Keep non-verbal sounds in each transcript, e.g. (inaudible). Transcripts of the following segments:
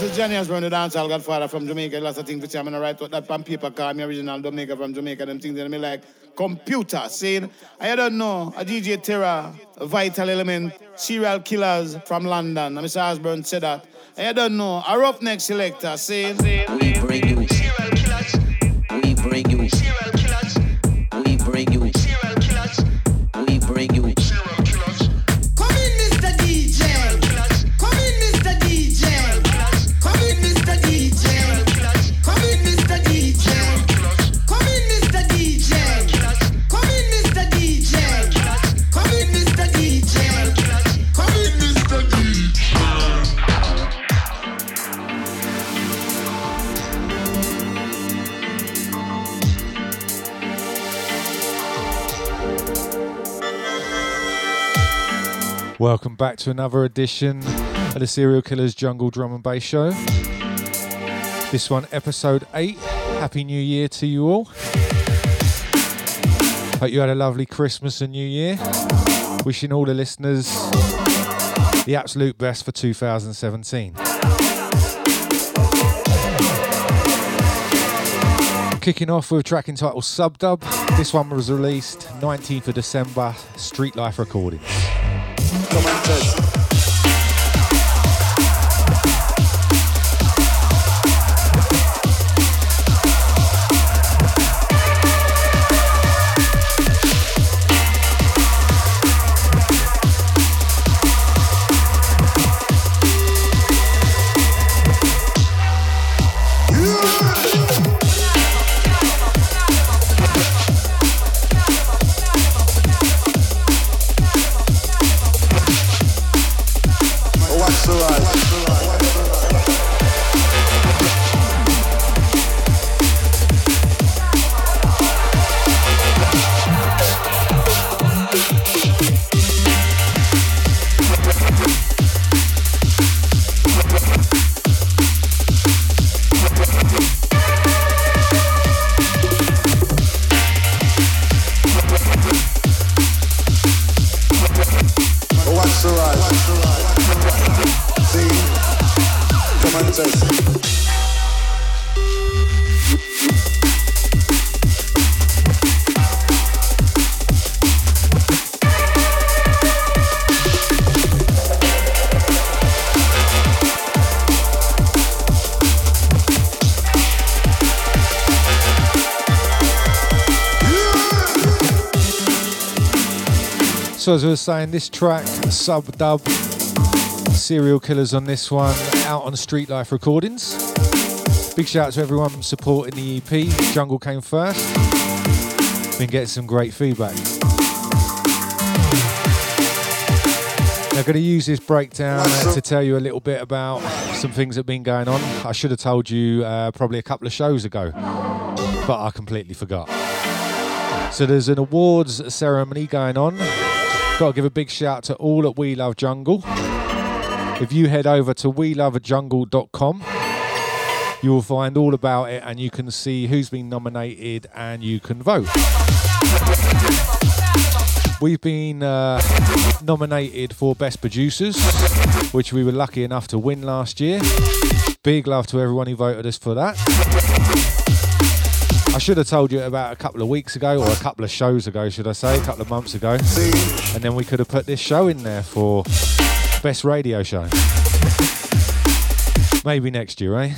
this is Johnny Osborne, the dancehall godfather from Jamaica. Lots of things which I'm gonna write out that on paper, call me original Jamaica from Jamaica. Them things that me like computer, saying, I don't know, a DJ Terra, Vital Element, Serial Killaz from London. Mr. Osborne said that. I don't know, a Ruffneck selector saying, We bring back to another edition of the Serial Killaz Jungle Drum and Bass Show. This one, episode 8. Happy New Year to you all. Hope you had a lovely Christmas and New Year. Wishing all the listeners the absolute best for 2017. Kicking off with a track entitled Subdub. This one was released 19th of December, Street Life Recordings. Come and. So as I was saying, this track, sub dub, Serial Killaz on this one, out on Street Life Recordings. Big shout out to everyone supporting the EP. Jungle came first. Been getting some great feedback. Now, going to use this breakdown uh, to tell you a little bit about some things that have been going on. I should have told you uh, probably a couple of shows ago, but I completely forgot. So there's an awards ceremony going on. Got to give a big shout out to all at We Love Jungle. If you head over to welovejungle.com, you will find all about it and you can see who's been nominated and you can vote. We've been uh, nominated for Best Producers, which we were lucky enough to win last year. Big love to everyone who voted us for that. I should have told you about a couple of weeks ago, or a couple of shows ago, should I say, a couple of months ago. And then we could have put this show in there for Best Radio Show. Maybe next year, eh?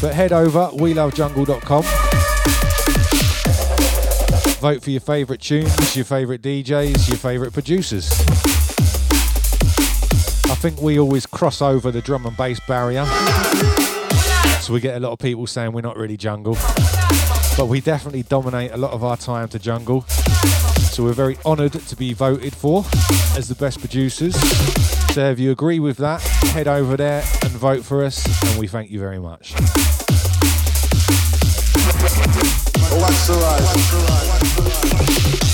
But head over, welovejungle.com. Vote for your favourite tunes, your favourite DJs, your favourite producers. I think we always cross over the drum and bass barrier. So we get a lot of people saying we're not really jungle. But we definitely dominate a lot of our time to jungle. So we're very honoured to be voted for as the best producers. So if you agree with that, head over there and vote for us, and we thank you very much. The right? Controller,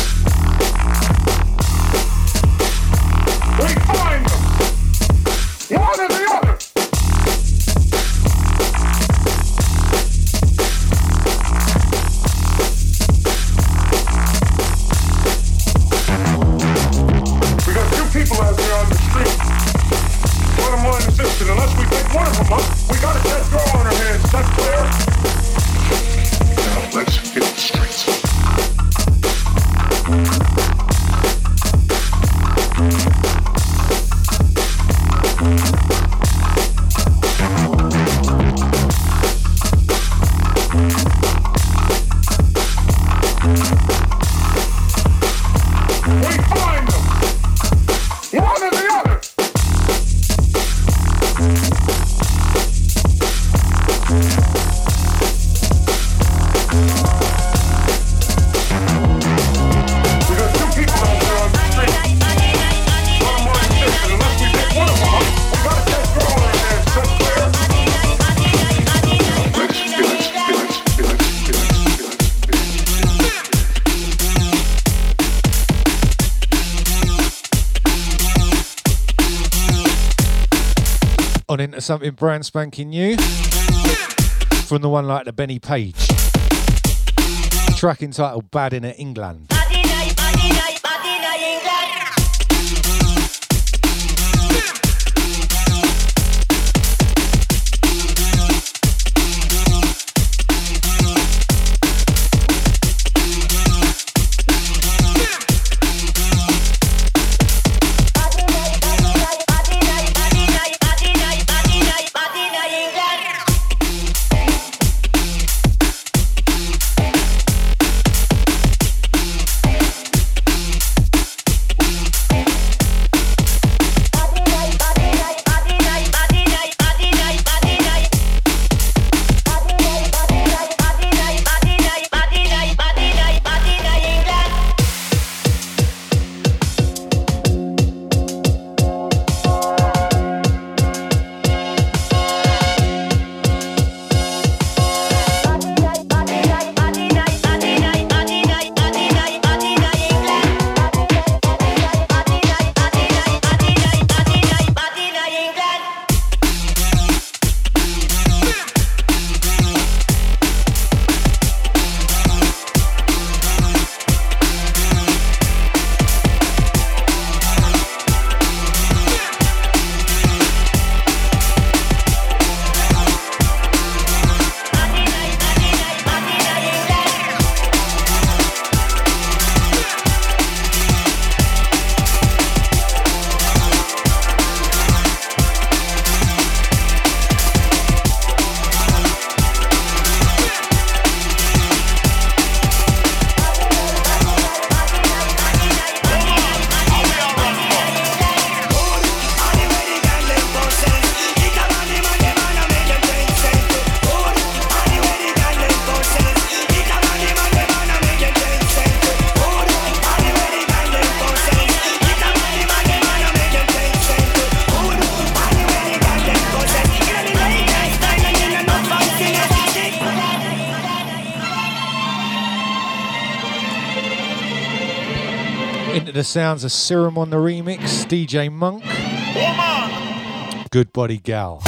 something brand spanking new from the one like the Benny Page. Track entitled Bad in England. sounds of Serum on the remix, DJ Monk. Good body gal.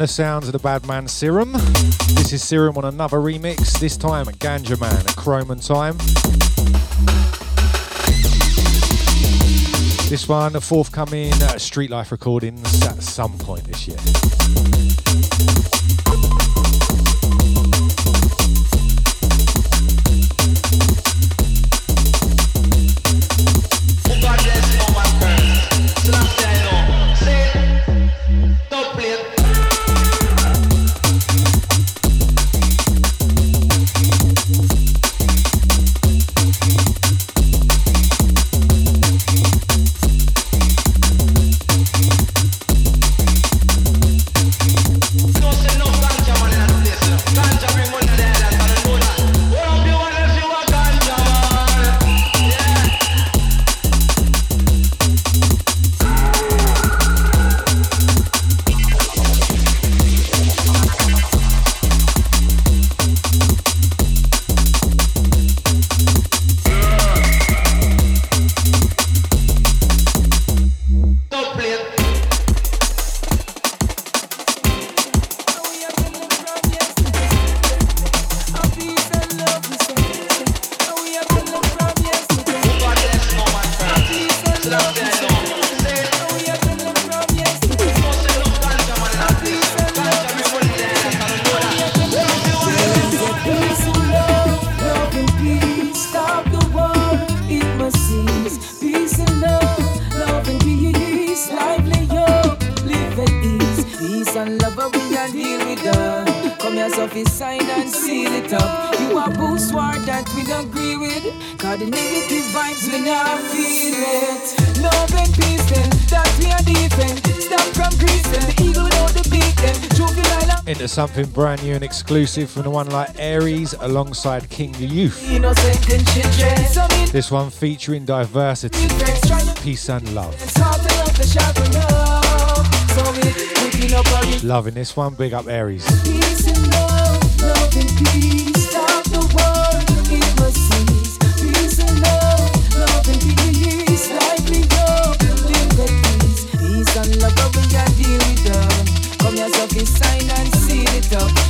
the sounds of the bad man Serum. This is Serum on another remix, this time at Ganja Man at Chrome and Time. This one, forthcoming uh, Street Life Recordings at some point this year. something brand new and exclusive from the one like Aries alongside King the Youth. This one featuring diversity, peace and love. Loving this one, big up Aries.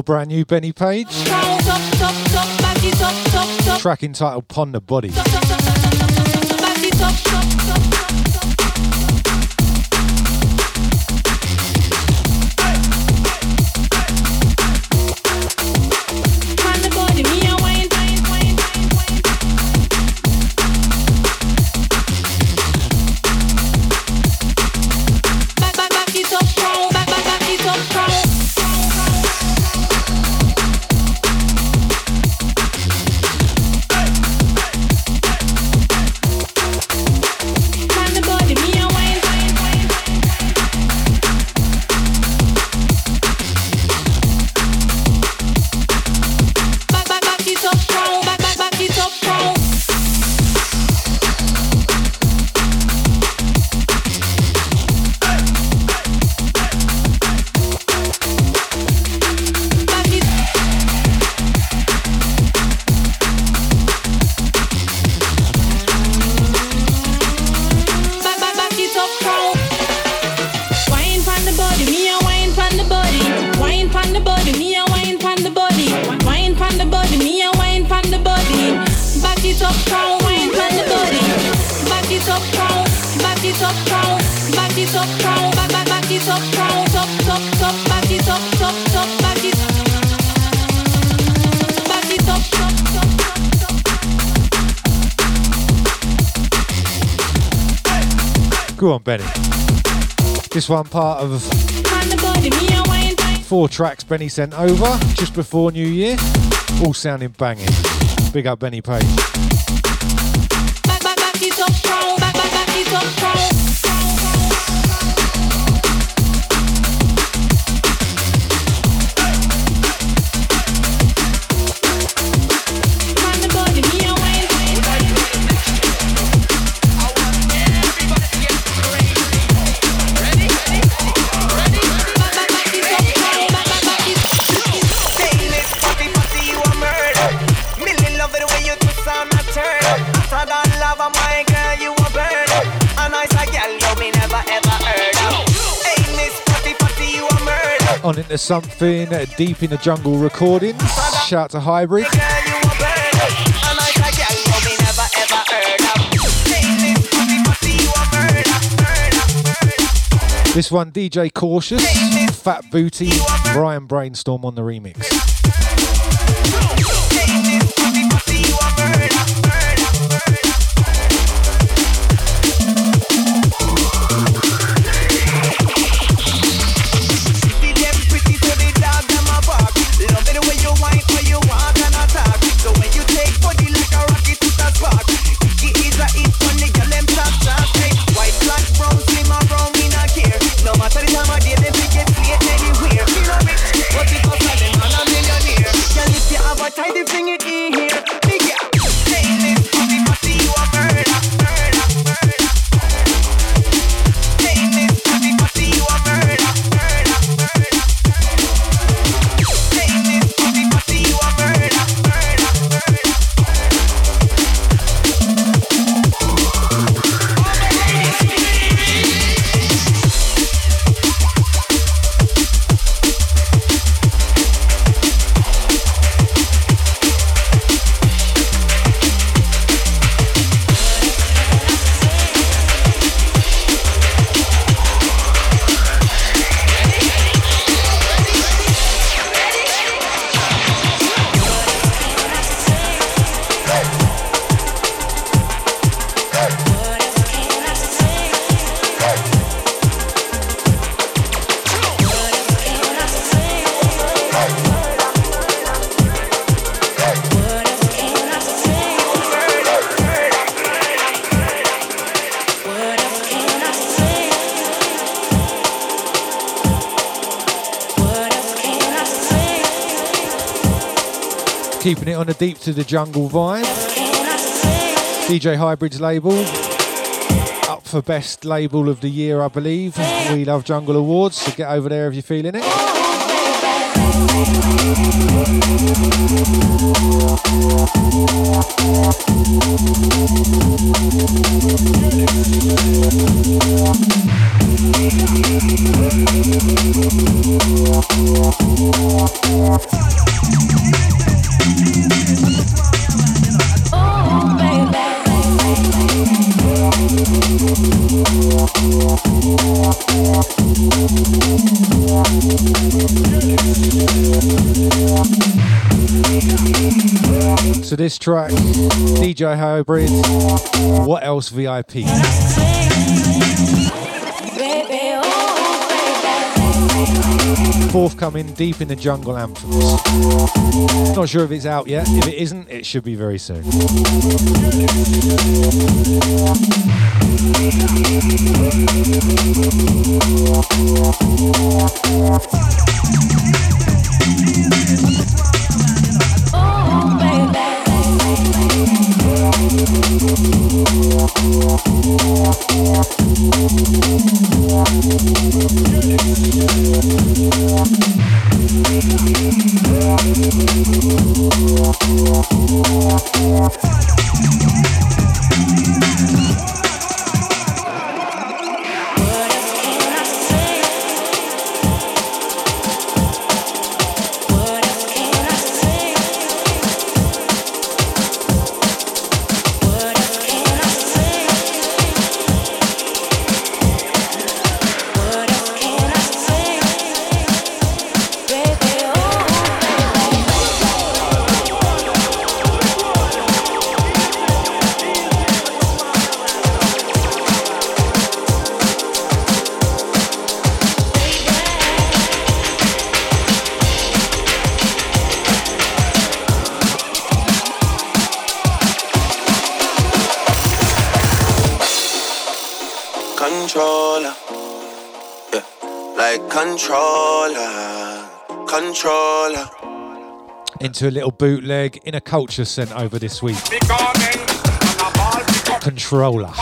more brand new Benny Page. Track entitled the Body. Benny. This one part of four tracks Benny sent over just before New Year, all sounding banging. Big up Benny Page. into something deep in the jungle recordings. Shout to Hybrid. This one, DJ Cautious, Fat Booty, Brian Brainstorm on the remix. on the Deep to the Jungle vibe. DJ Hybrid's label. Up for Best Label of the Year, I believe. We Love Jungle Awards, so get over there if you're feeling it. this track, DJ Hybrid. What else VIP? Forthcoming deep in the jungle anthems. Not sure if it's out yet. If it isn't, it should be very soon. Yeah. Into a little bootleg in a culture sent over this week. Controller.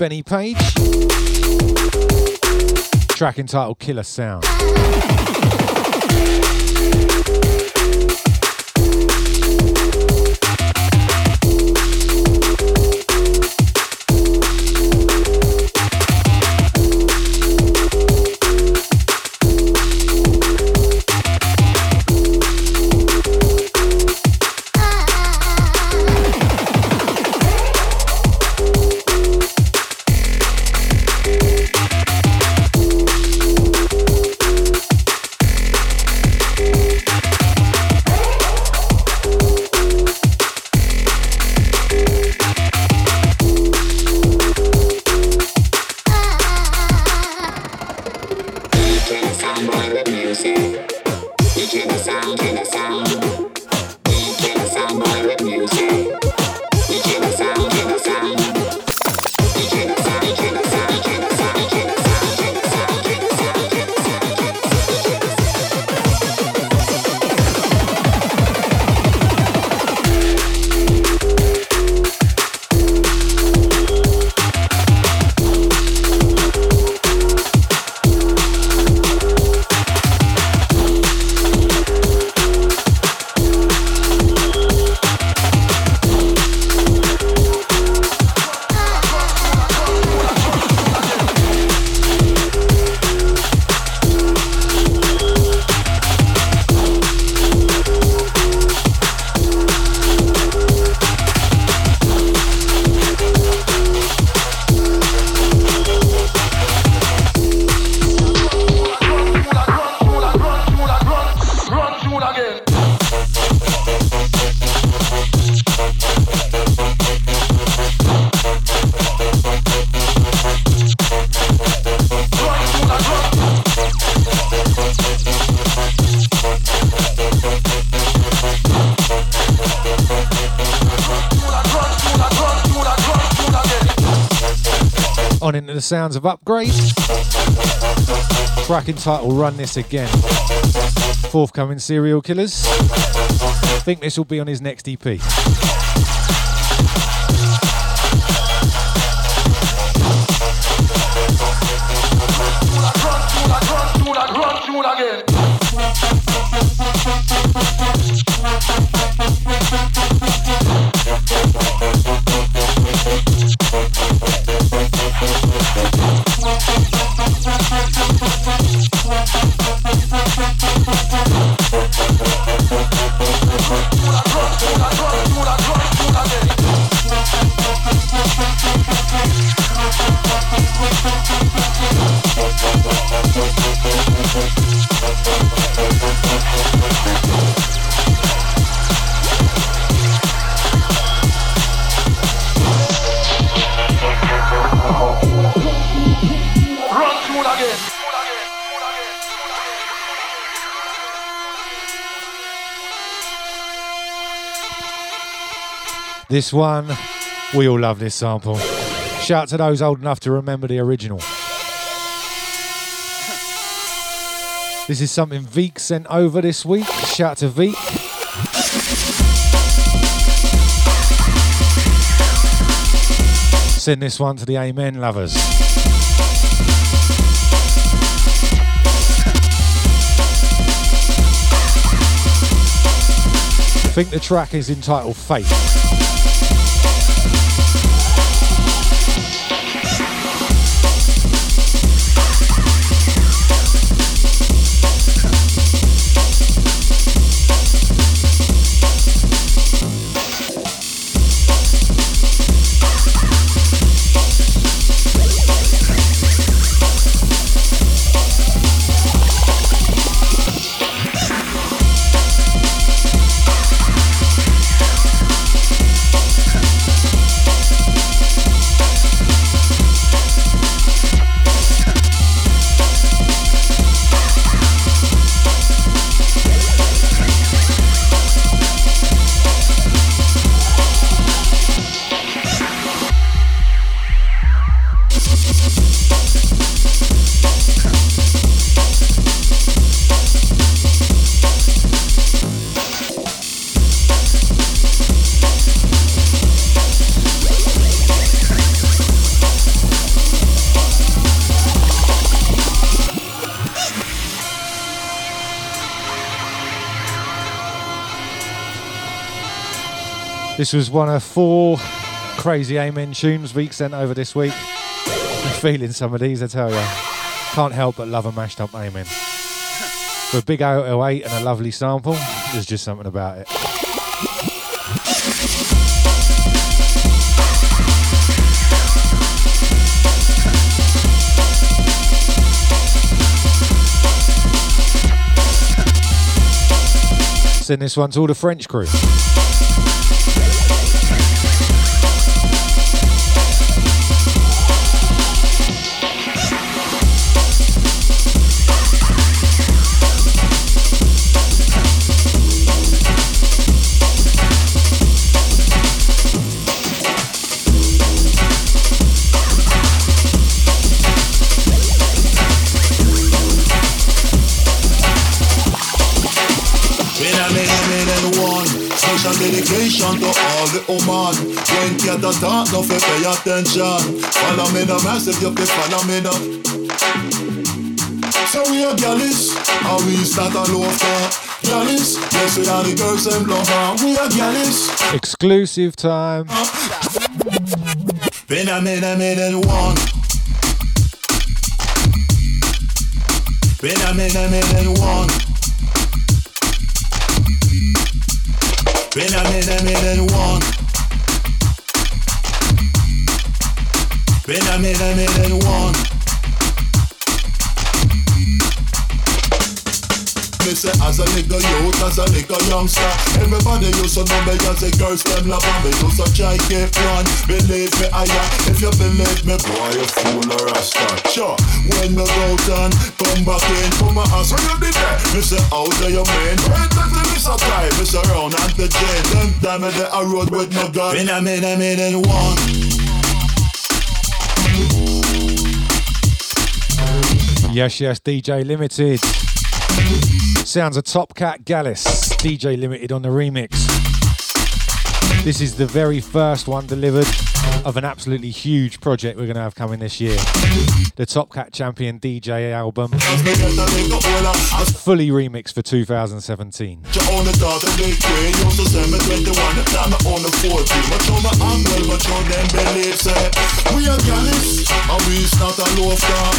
Benny Page. Track entitled Killer Sound. Sounds of Upgrade. Track entitled Run This Again. Forthcoming Serial Killaz. I think this will be on his next EP. This one, we all love this sample. Shout to those old enough to remember the original. This is something Veek sent over this week. Shout to Veek. Send this one to the Amen lovers. I think the track is entitled Faith. This was one of four crazy Amen tunes Veek sent over this week. I'm feeling some of these, I tell you. Can't help but love a mashed up Amen. For a big 008 and a lovely sample, there's just something about it. Send this one to all the French crew. Special dedication to all the woman. When cat a talk, no fi pay attention. Follow me massive, you fi follow me So we are gallus And we start a Gallus, yes we are the girls and lover We are gallus Exclusive time. In a minute, minute one. In a minute, minute one In a minute, minute one. In a minute, minute one Me say as a nigga youth, as a nigga youngster. Everybody used to know me as a girls them love me used to try keep one. Believe me I am, if you believe me boy you fool or a star Sure, when me go down, come back in Come my ass, where you be there? Me say out there you mean? Right back to me so tight, me say round and the chain. Them time me there a road with no gun. In a minute, minute one. Yes, yes, DJ Limited. Sounds of Top Cat Gallus. DJ Limited on the remix. This is the very first one delivered of an absolutely huge project we're going to have coming this year. The Top Cat Champion DJ album. Fully remixed for 2017. You own the daughter, big grade, used to send me 21, now me own the 14. But show my uncle, but show them believe, say, we are gallus, and we is a loaf car.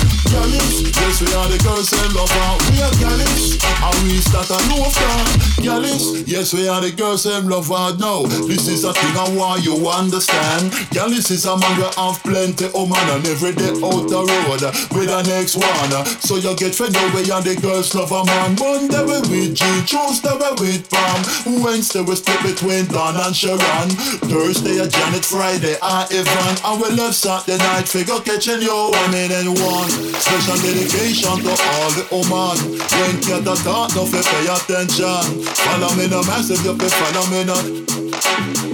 Gallus, yes, we are the girls and lover. No, this is a thing I want you understand. Gallus is a man we have plenty of man and every day out the road uh, with the next one. Uh. So you get friend away and the girls love a man. Monday we with G, Tuesday we with Pam. Wednesday we split between Don and Sharon. Thursday a Janet, Friday I Ivan. And we love Saturday night figure catching you one in and one. Special dedication to all the woman. When cat a talk, no pay attention. Follow me no massive, you fi follow me no.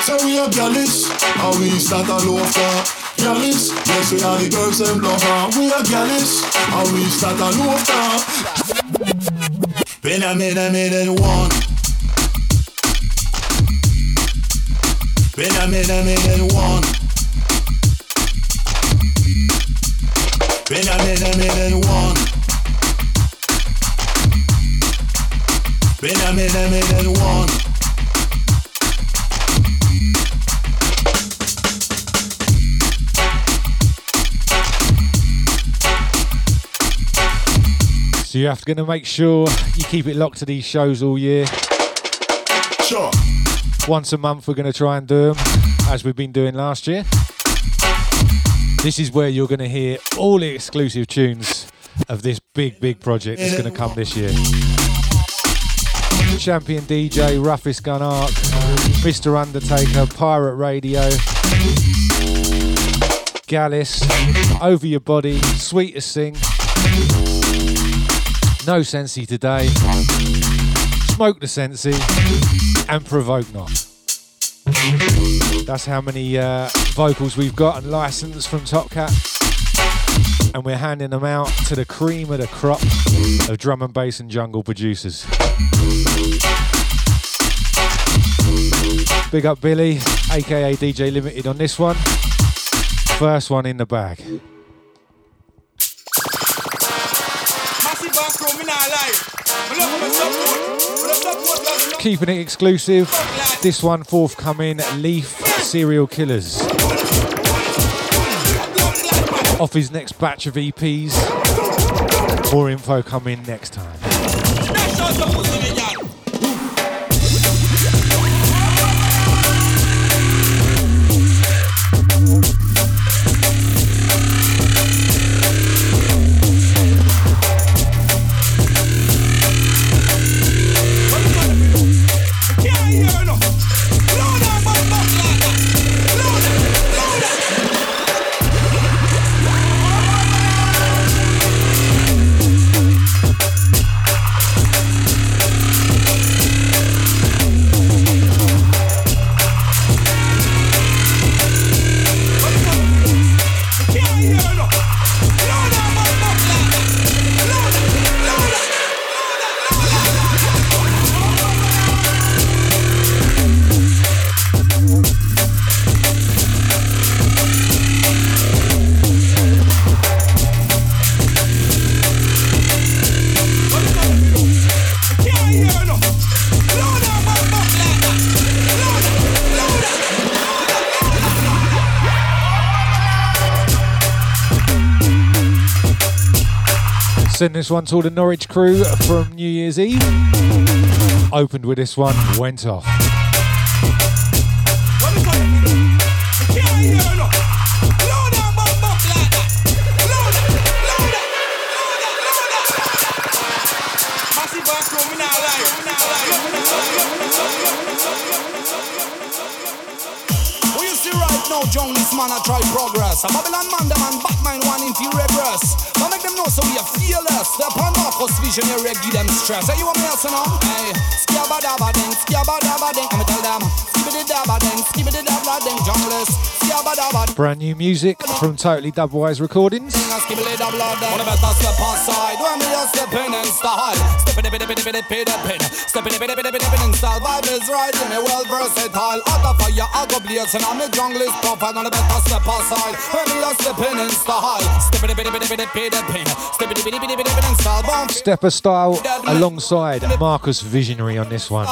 So we are gallus, and we start a loafer. Gallus, yes we are the girls and lover. We are gallus, and we start a loafer. When I made a minute one. When I made a minute one. When I made a minute one. When I made a minute one. So you have to make sure you keep it locked to these shows all year. Sure. Once a month, we're gonna try and do them as we've been doing last year. This is where you're gonna hear all the exclusive tunes of this big, big project that's gonna come this year. Champion DJ, Roughest Gunark, Mr. Undertaker, Pirate Radio, Gallus, Over Your Body, Sweetest Sing, No Sensi Today, Smoke the Sensi, and Provoke Not. That's how many uh, vocals we've got and licensed from Top Cat. And we're handing them out to the cream of the crop of drum and bass and jungle producers. Big up Billy, aka DJ Limited on this one. First one in the bag. Keeping it exclusive. This one forthcoming Leaf Serial Killaz. Off his next batch of EPs. More info coming next time. Send this one to all the Norwich crew from New Year's Eve. Opened with this one, went off. This man try progress. A Babylon man, the man, one into regress. Them know so we are fearless. Step on Marcus visionary, give them stress. Hey, you want me else now? Hey, skabba dabba ding, skabba dabba ding. I'ma tell them, skibbity dabba ding, skibbity dabba ding, junglist. Skabba dabba ding. Brand new music from Totally Dubwise Recordings. Stepper Style alongside Marcus Visionary on this one.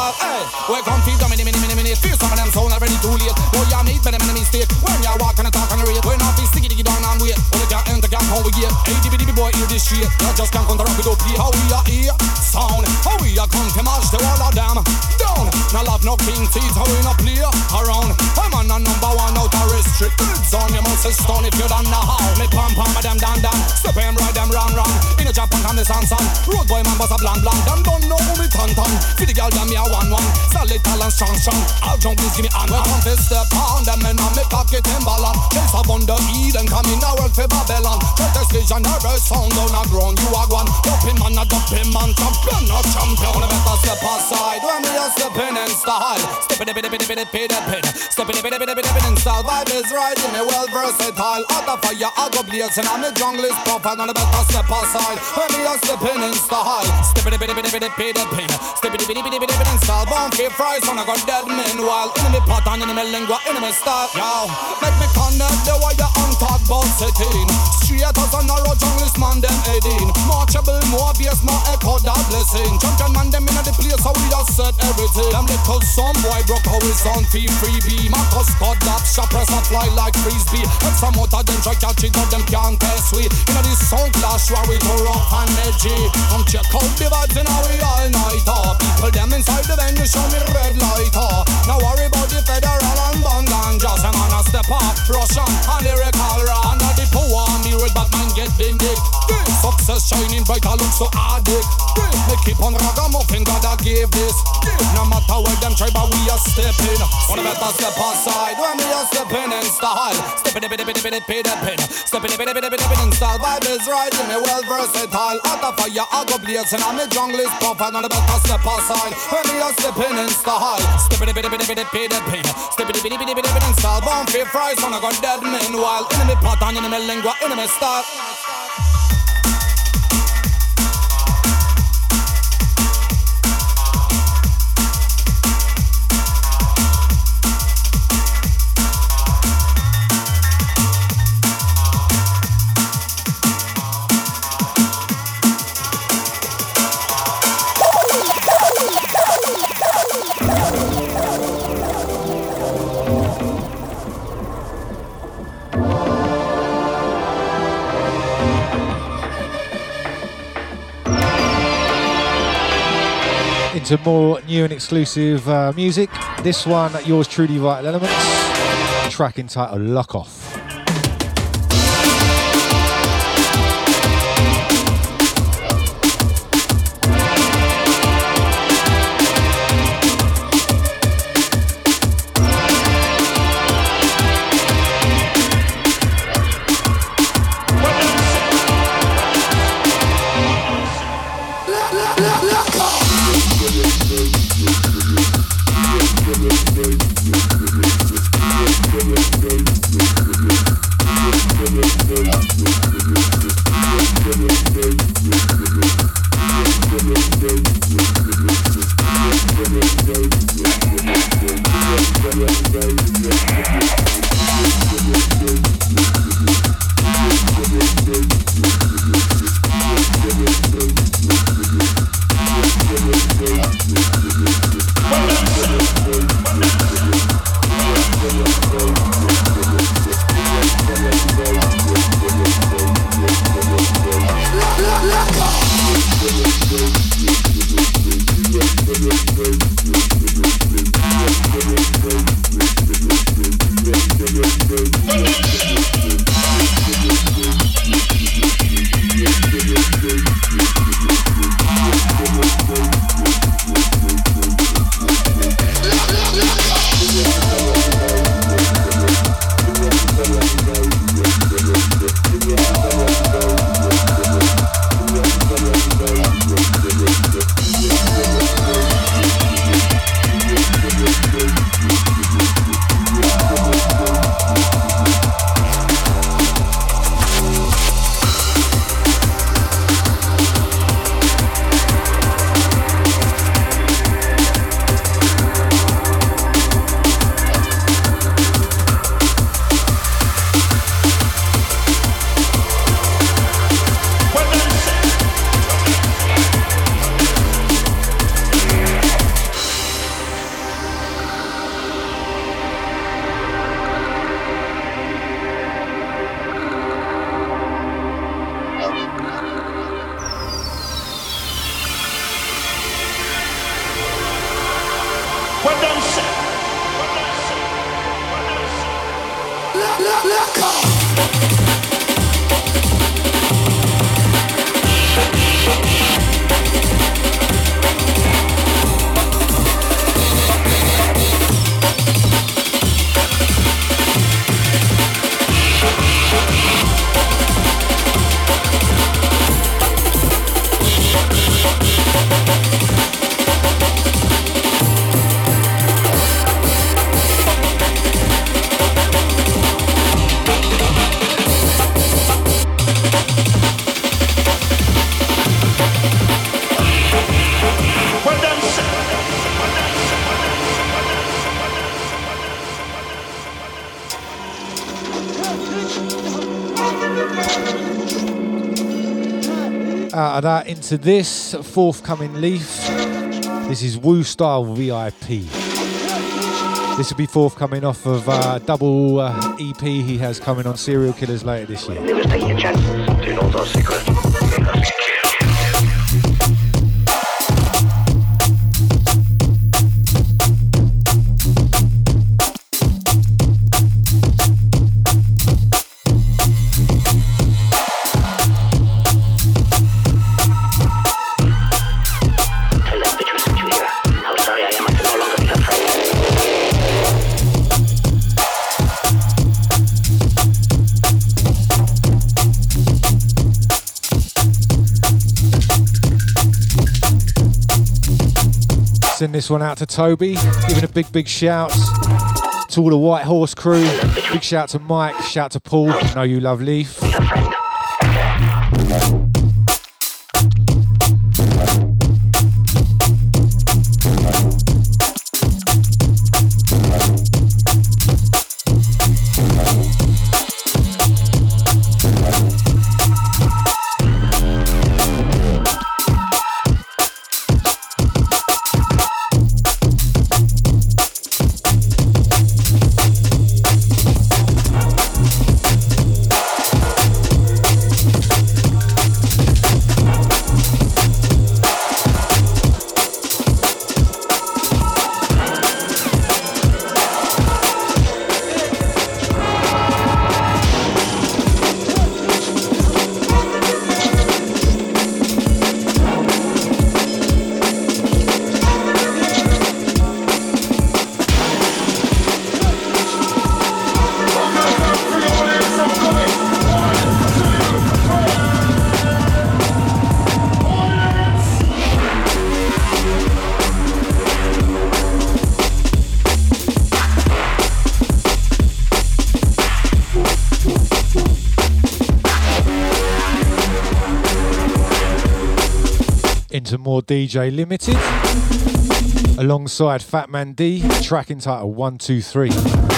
In I and wait. Only can't enter, can't how we get. Hey, boy, hear this shit. You just can't the rapid up. How we are here, sound. How we are come to mash the wall of them. Down, now love no king teeth. How we not play around. I'm on a number one out of restricted zone. You must stone if you don't know how. Me pam pam, them down down. Step him right, them round round. In a Japan, come the sun sun. Road boy, man, bust a blank blank. Them don't know me ton ton. For the girl, them me a one one. Solid talent, strong strong. All please give me on. Well, come to step on them and on me in ballon. There's a bund of Eden coming now work for Babylon. This visionary sound down a ground. You are one. Dumping man, a dumping man. Champion, no champion. Better step aside when we are stepping in style. Stepping a a a bit, a bit, a bit. Stepping a a a bit, a bit in style. Vibe is right, in a well versatile. Out of fire, I go blazing. I'm a jungle is and on a better step aside. When me a stepping in style. Stepping a a a bit, a bit, a bit. Stepping a a a bit, a bit in style. Fear fries, and I got dead meanwhile. Enemy pattern, enemy lingua, enemy style. Yo, make me connect the wire on talk about setting. Straight as a narrow junglist man, them heading. Marchable, more bass, more echo, that blessing. Champion man, them in the place, how we just set everything. Them little some boy broke how it's on fee freebie. Marcus got that shot, press and fly like frisbee. And some out of them try catch it, but them can't test we. Know this sound clash where we go rough and edgy. Come check out the vibes and how we all night up. People them inside the venue show me red light up. Now worry about the federal and bang just a man a step up. Russian and lyrical raw. Under the power, me red Batman get bended. Success shining bright, I look so addict. Me keep on ragamuffin, God I give this. No matter where them try, but we are stepping. On a better step aside when we are stepping in style. Stepping bit, a bit, a bit. Stepping a bit, a bit in style. Vibe is right, me well versatile. Out of fire, I go blazing. I'm a jungle is and on better step aside when we are stepping in style. Stepping bit, a bit, a bit. Stepping a bit, a bit in style. Bomb fear fries, I got dead meanwhile. Enemy pattern, enemy lingua, enemy style. Into more new and exclusive uh, music. This one, yours truly, Vital Elements. Track entitled Lock Off. Into this forthcoming leaf. This is Woo Style VIP. This will be forthcoming off of uh, double uh, EP he has coming on Serial Killaz later this year. This one out to Toby, giving a big, big shout to all the White Horse crew. Big shout to Mike, shout to Paul. Know you love Leaf. DJ Limited alongside Fatman D, track entitled 123.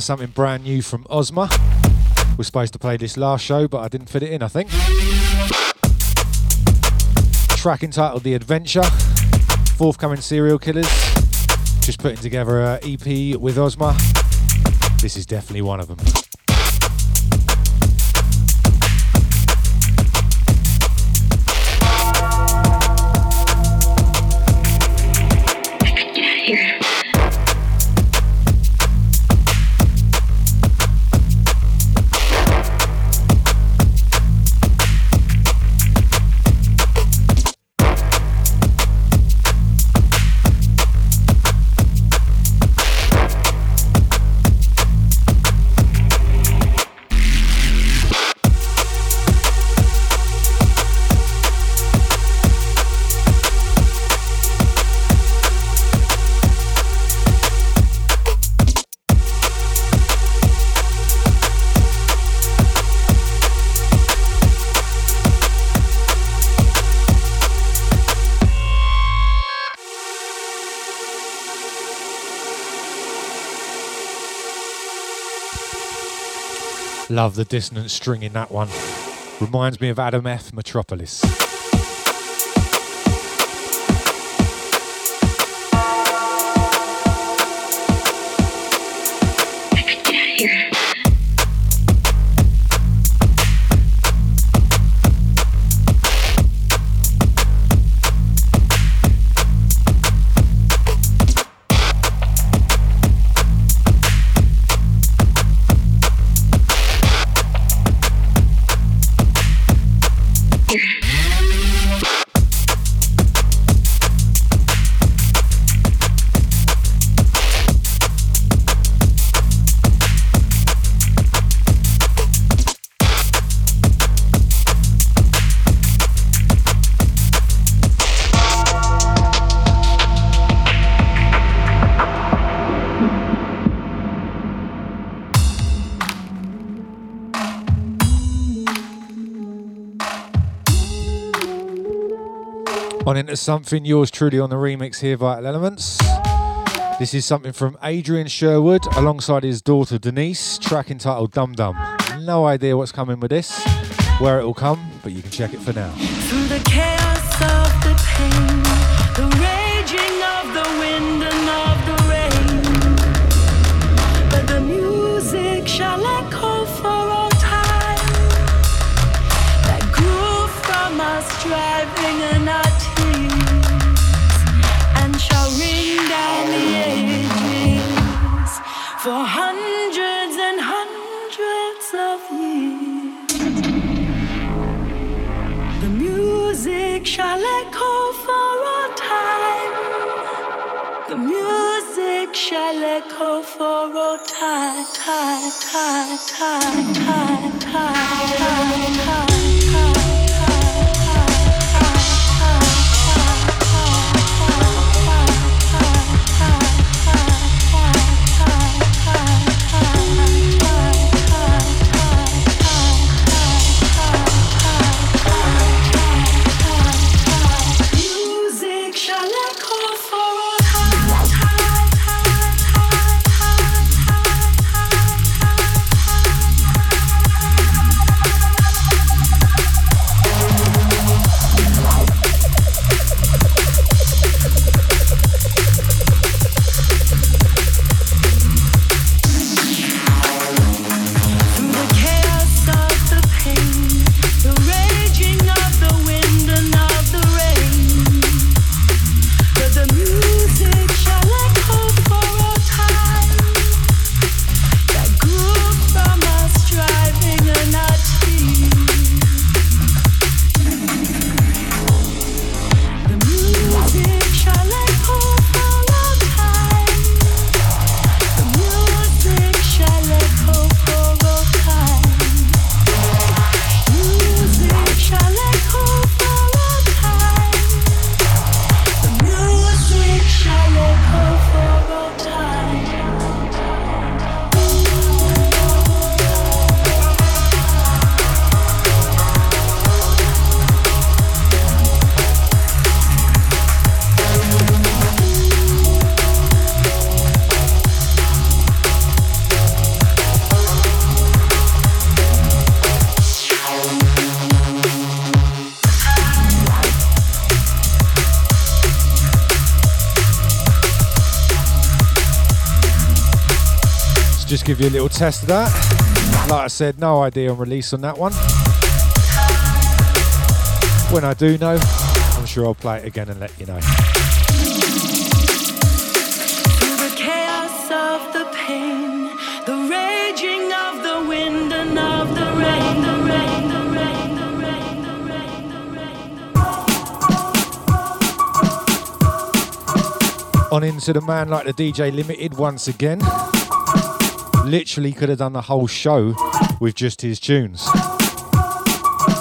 Something brand new from Ozma. We're supposed to play this last show, but I didn't fit it in, I think. Track entitled The Adventure. Forthcoming Serial Killaz. Just putting together an EP with Ozma. This is definitely one of them. Love the dissonant string in that one. Reminds me of Adam F. Metropolis. Into something, yours truly on the remix here, Vital Elements. This is something from Adrian Sherwood alongside his daughter Denise, track entitled Dum Dum. No idea what's coming with this, where it will come, but you can check it for now. Through the chaos all time, The music shall echo for a time, time, time, time, time, time, time. Give you a little test of that. Like I said, no idea on release on that one. When I do know, I'm sure I'll play it again and let you know. On into the man like the DJ Limited once again. Literally could have done the whole show with just his tunes.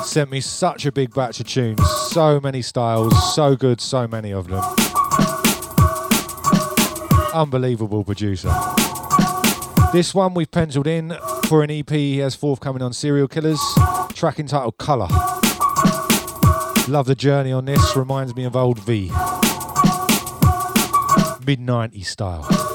Sent me such a big batch of tunes, so many styles, so good, so many of them. Unbelievable producer. This one we've penciled in for an EP he has forthcoming on Serial Killaz, track entitled Colour. Love the journey on this, reminds me of old V. Mid 90s style.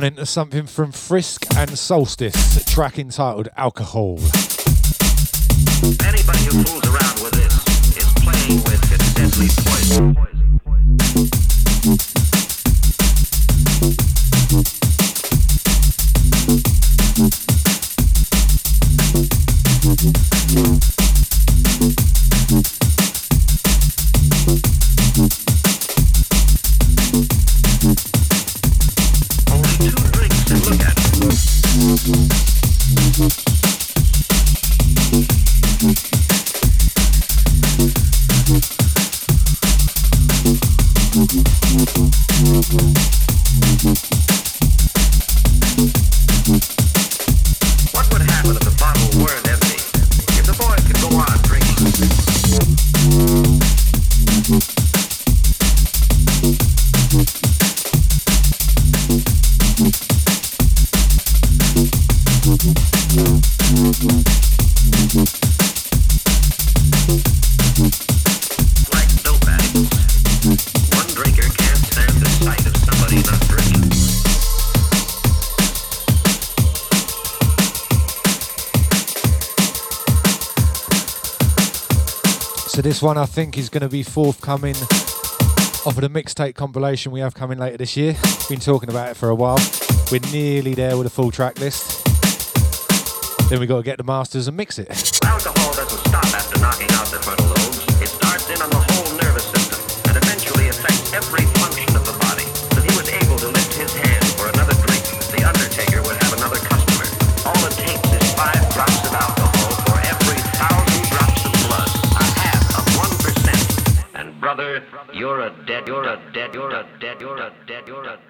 on into something from Frisk and Solstice, track entitled Alcohol. Anybody who fools around with this is playing with its deadly poison. So this one I think is going to be forthcoming off of the mixtape compilation we have coming later this year. Been talking about it for a while. We're nearly there with a full track list. Then we got to get the masters and mix it. you're a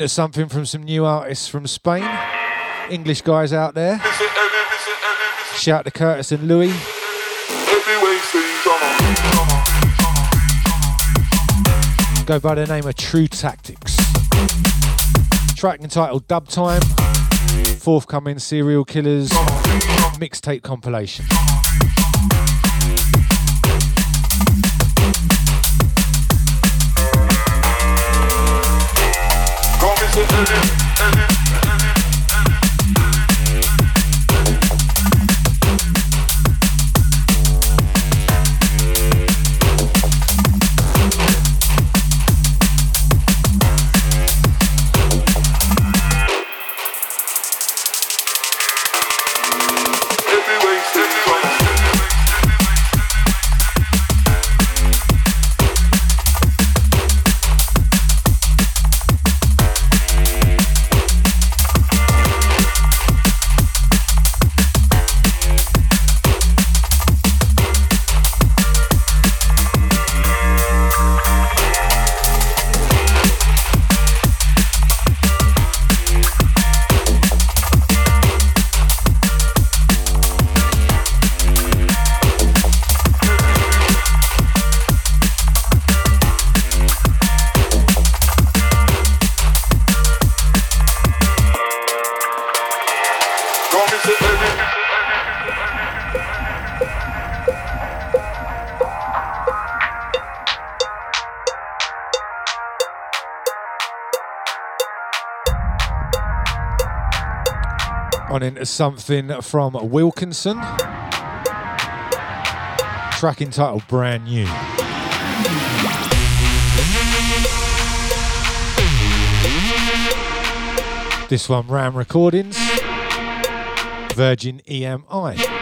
Into something from some new artists from Spain. English guys out there. Shout to Curtis and Louis. Go by the name of True Tactics. Track entitled Dub Time. Forthcoming Serial Killaz mixtape compilation. and Into something from Wilkinson. Track entitled Brand New. This one, Ram Recordings, Virgin EMI.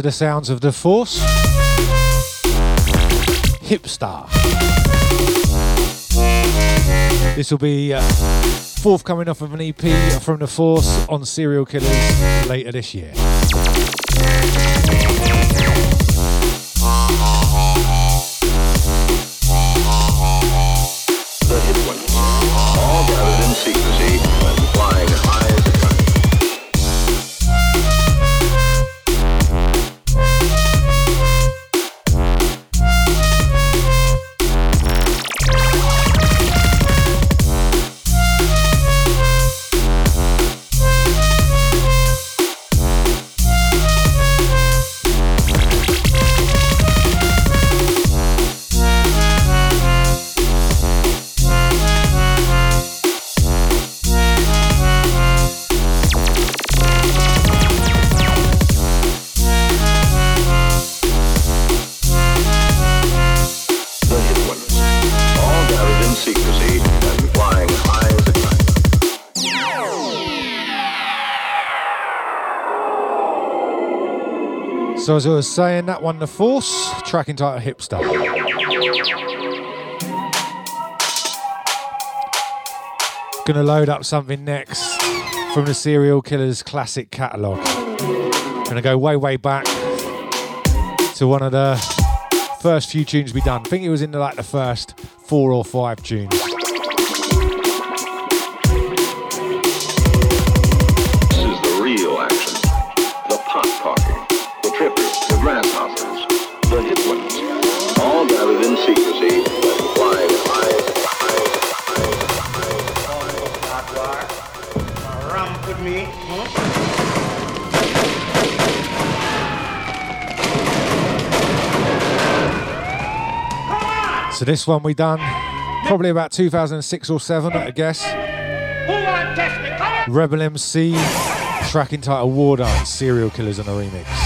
Into the sounds of the Force. Hipstar. This will be uh, forthcoming off of an EP from the Force on Serial Killaz later this year. So as I was saying, that one, The Force, track entitled Hipster. Gonna load up something next from the Serial Killaz classic catalogue. Gonna go way, way back to one of the first few tunes we done. I think it was in the, like the first four or five tunes. Grasshoppers, the hip ones. All gathered in secrecy and flying high. Ramp with me. So this one we done probably about 2006 or 7, I guess. Who want test me? Come on. Rebel MC, track entitled War Dance, Serial Killaz on a remix.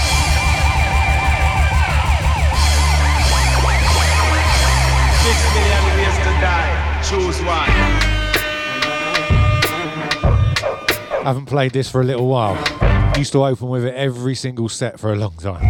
Haven't played this for a little while. Used to open with it every single set for a long time.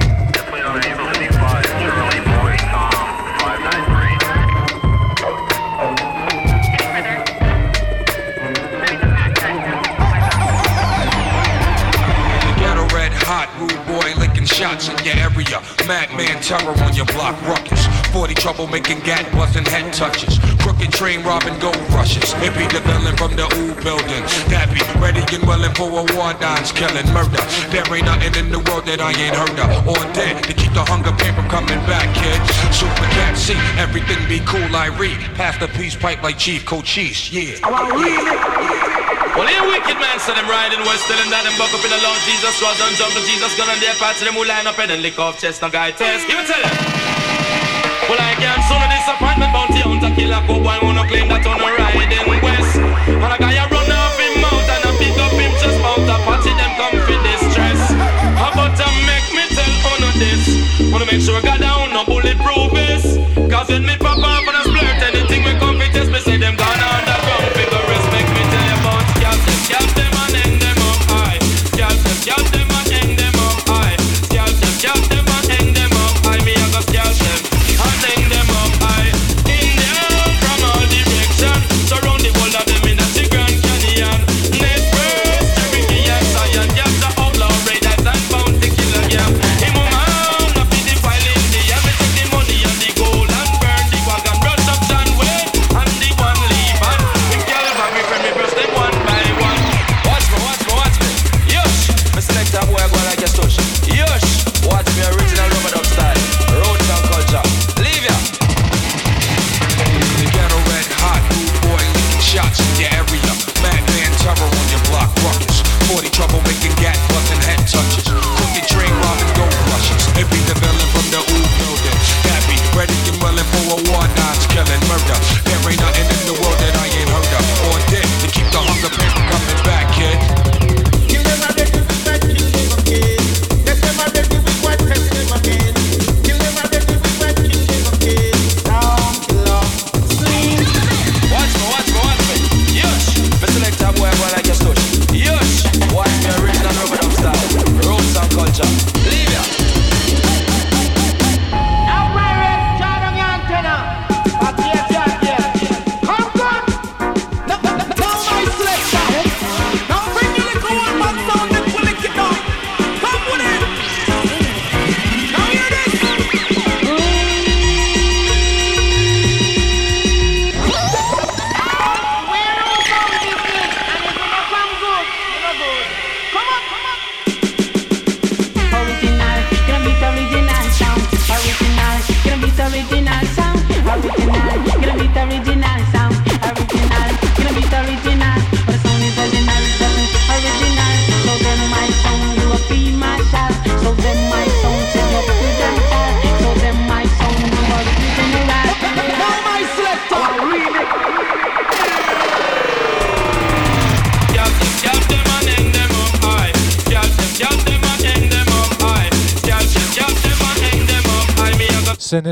Shots in your area. Madman terror on your block, ruckus. 40 trouble making gat busting head touches. Crooked train robbing gold rushes. It be the villain from the old building. That be ready and willing for a war dance, killing murder. There ain't nothing in the world that I ain't heard of. Or dead to keep the hunger pain from coming back, kid. Super cat see everything be cool, I read. Pass the peace pipe like Chief Cochise, yeah. Well, here wicked man, so them riding west, telling that them buck up in the Lord Jesus was and jump to Jesus gun and their parts of them who line up and then lick off chest and guy test. Give it tell them. Well, I can't son of disappointment, bounty hunter, killer, cowboy, wanna claim that on a riding west. And a guy a run off him mount and a pick up him chest mount, a party them come for distress. How about to make me tell on this? Wanna make sure God down, no bulletproof vest. Cause when me pop off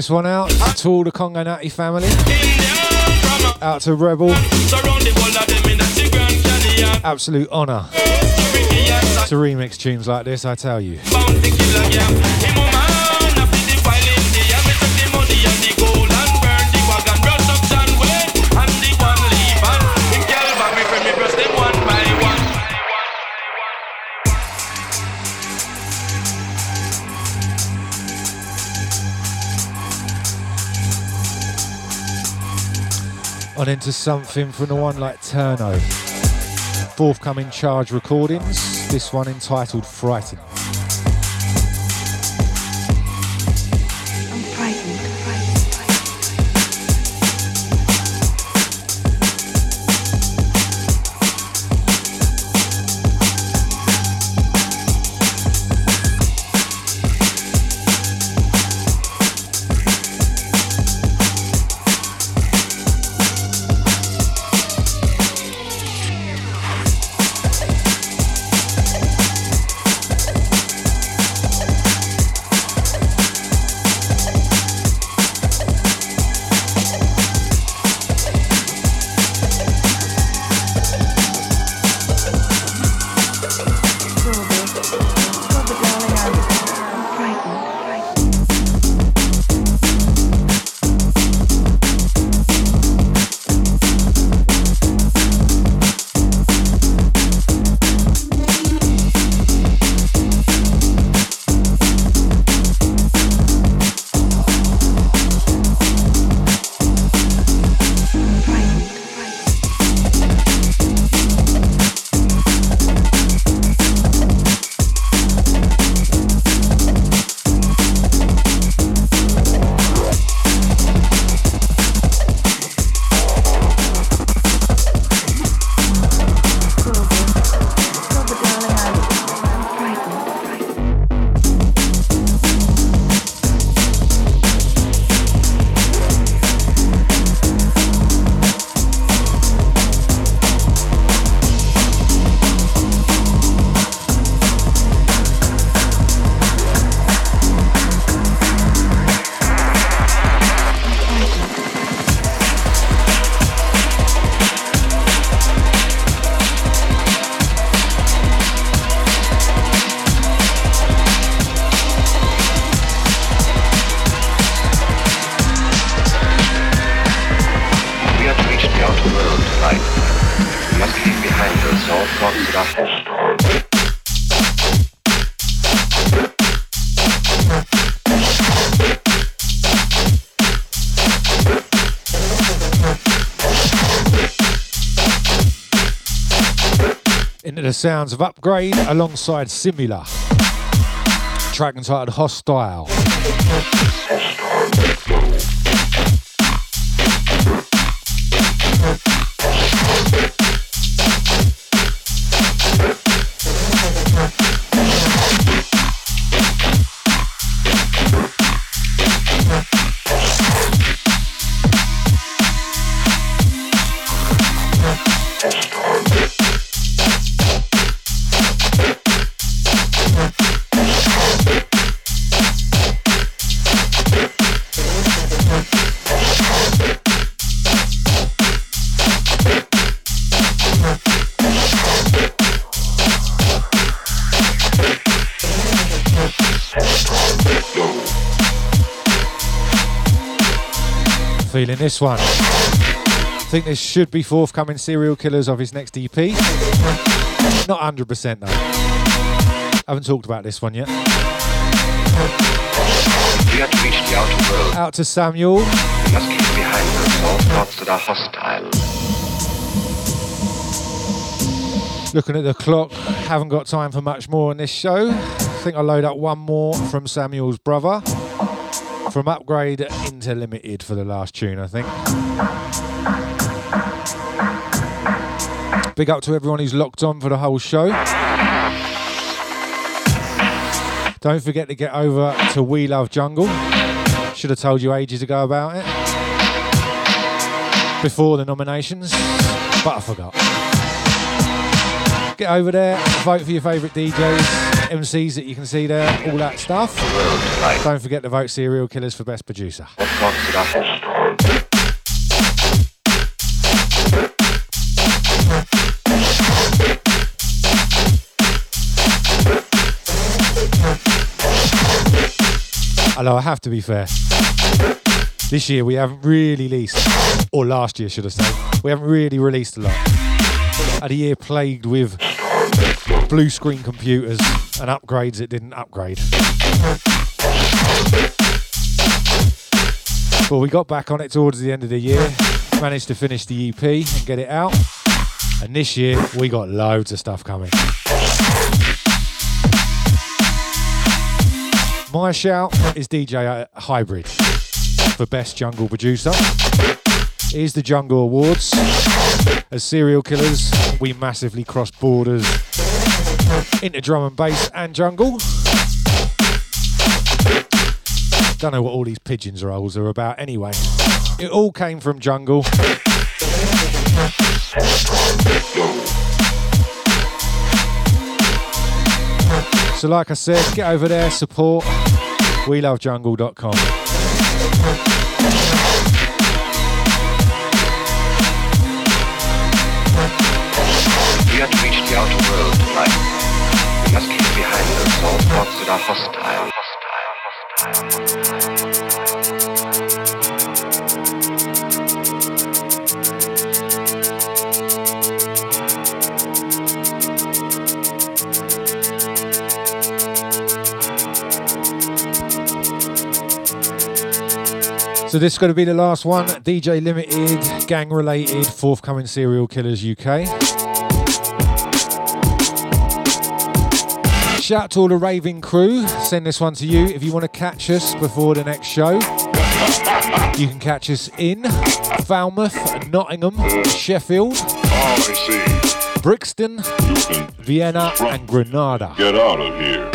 this one out to all the Congo Natty family. Out to Rebel. Absolute honour. To remix tunes like this, I tell you. On into something from the one like Turno. Forthcoming Charge Recordings, this one entitled Frightened. Sounds of Upgrade alongside Simula. Track entitled Hostile. Feeling this one. I think this should be forthcoming Serial Killaz of his next EP. Not 100% though. Haven't talked about this one yet. We have reached the outer world. Out to Samuel. We must leave behind us all thoughts that are hostile. Looking at the clock, haven't got time for much more on this show. I think I'll load up one more from Samuel's brother. From Upgrade into Limited for the last tune, I think. Big up to everyone who's locked on for the whole show. Don't forget to get over to We Love Jungle. Should have told you ages ago about it. Before the nominations, but I forgot. Get over there, vote for your favourite DJs, MCs that you can see there, all that stuff. Don't forget to vote Serial Killaz for Best Producer. Hello, I have to be fair, this year we haven't really released, or last year should I say, we haven't really released a lot. Had a year plagued with blue screen computers and upgrades it didn't upgrade. Well, we got back on it towards the end of the year, managed to finish the EP and get it out. And this year we got loads of stuff coming. My shout is DJ Hybrid for Best Jungle Producer. Here's the Jungle Awards. As Serial Killaz, we massively cross borders into drum and bass and jungle. Don't know what all these pigeons rolls are about anyway. It all came from jungle. So, like I said, get over there, support. We are to reach the outer world. Behind all thoughts that are hostile. So this is going to be the last one. DJ Limited, gang related, forthcoming Serial Killaz UK. Shout out to all the raving crew. Send this one to you if you want to catch us before the next show. You can catch us in Falmouth, Nottingham, Sheffield, ah, Brixton, Vienna, and Granada. Get out of here.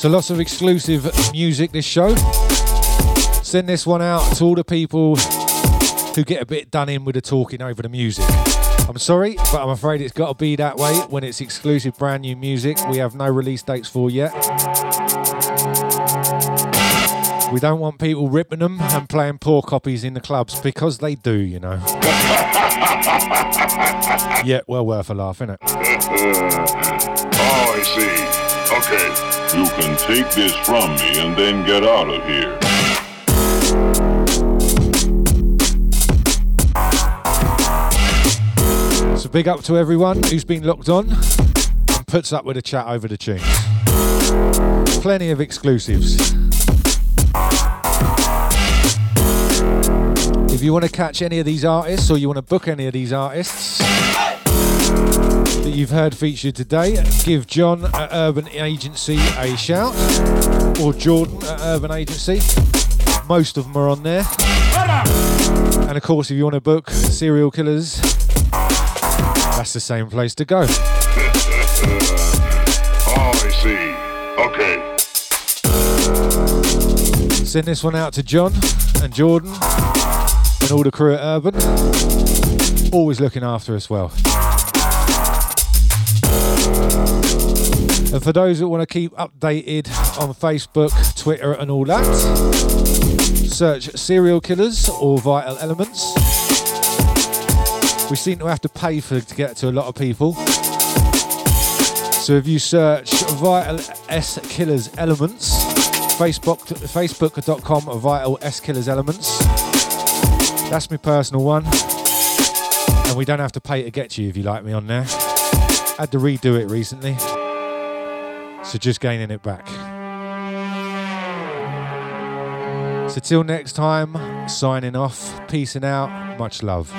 So lots of exclusive music this show. Send this one out to all the people who get a bit done in with the talking over the music. I'm sorry, but I'm afraid it's got to be that way when it's exclusive brand new music we have no release dates for yet. We don't want people ripping them and playing poor copies in the clubs because they do, you know. (laughs) yeah, well worth a laugh, innit? (laughs) oh, I see. Okay. You can take this from me and then get out of here. So big up to everyone who's been locked on and puts up with a chat over the tunes. Plenty of exclusives. If you want to catch any of these artists or you want to book any of these artists that you've heard featured today, give John at Urban Agency a shout or Jordan at Urban Agency. Most of them are on there. And of course, if you want to book Serial Killaz, that's the same place to go. (laughs) oh, I see. Okay. Send this one out to John and Jordan and all the crew at Urban. Always looking after us well. And for those that want to keep updated on Facebook, Twitter, and all that, search Serial Killaz or Vital Elements. We seem to have to pay for to get to a lot of people. So if you search Vital S Killers Elements, Facebook Facebook.com Vital S Killers Elements, That's my personal one. And we don't have to pay to get you if you like me on there. I Had to redo it recently. So just gaining it back. So till next time, signing off, peacing out, much love.